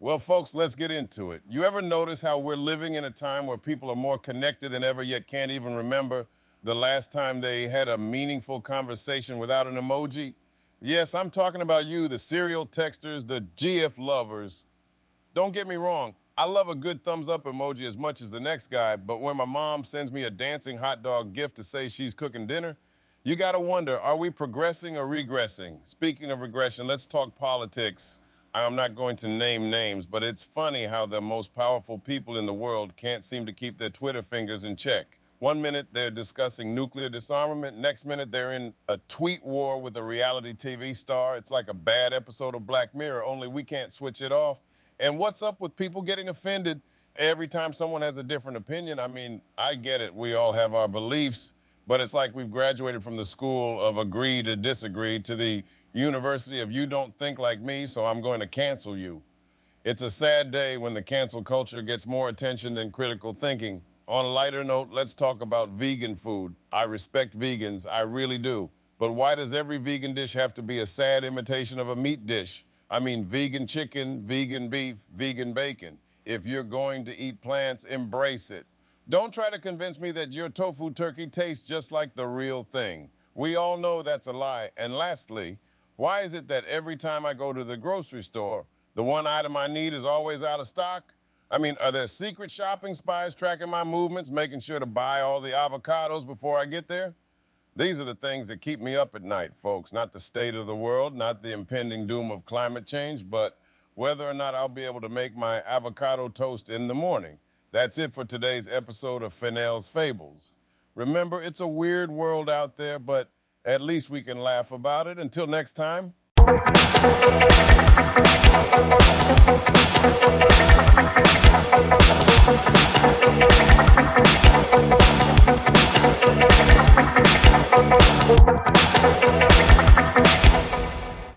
Well, folks, let's get into it. You ever notice how we're living in a time where people are more connected than ever, yet can't even remember the last time they had a meaningful conversation without an emoji? Yes, I'm talking about you, the serial texters, the GIF lovers. Don't get me wrong, I love a good thumbs up emoji as much as the next guy, but when my mom sends me a dancing hot dog gift to say she's cooking dinner, you gotta wonder are we progressing or regressing? Speaking of regression, let's talk politics. I'm not going to name names, but it's funny how the most powerful people in the world can't seem to keep their Twitter fingers in check. One minute they're discussing nuclear disarmament, next minute they're in a tweet war with a reality TV star. It's like a bad episode of Black Mirror, only we can't switch it off. And what's up with people getting offended every time someone has a different opinion? I mean, I get it. We all have our beliefs, but it's like we've graduated from the school of agree to disagree to the University of you don't think like me, so I'm going to cancel you. It's a sad day when the cancel culture gets more attention than critical thinking. On a lighter note, let's talk about vegan food. I respect vegans, I really do. But why does every vegan dish have to be a sad imitation of a meat dish? I mean, vegan chicken, vegan beef, vegan bacon. If you're going to eat plants, embrace it. Don't try to convince me that your tofu turkey tastes just like the real thing. We all know that's a lie. And lastly, why is it that every time I go to the grocery store, the one item I need is always out of stock? I mean, are there secret shopping spies tracking my movements, making sure to buy all the avocados before I get there? These are the things that keep me up at night, folks. Not the state of the world, not the impending doom of climate change, but whether or not I'll be able to make my avocado toast in the morning. That's it for today's episode of Fennell's Fables. Remember, it's a weird world out there, but at least we can laugh about it. Until next time.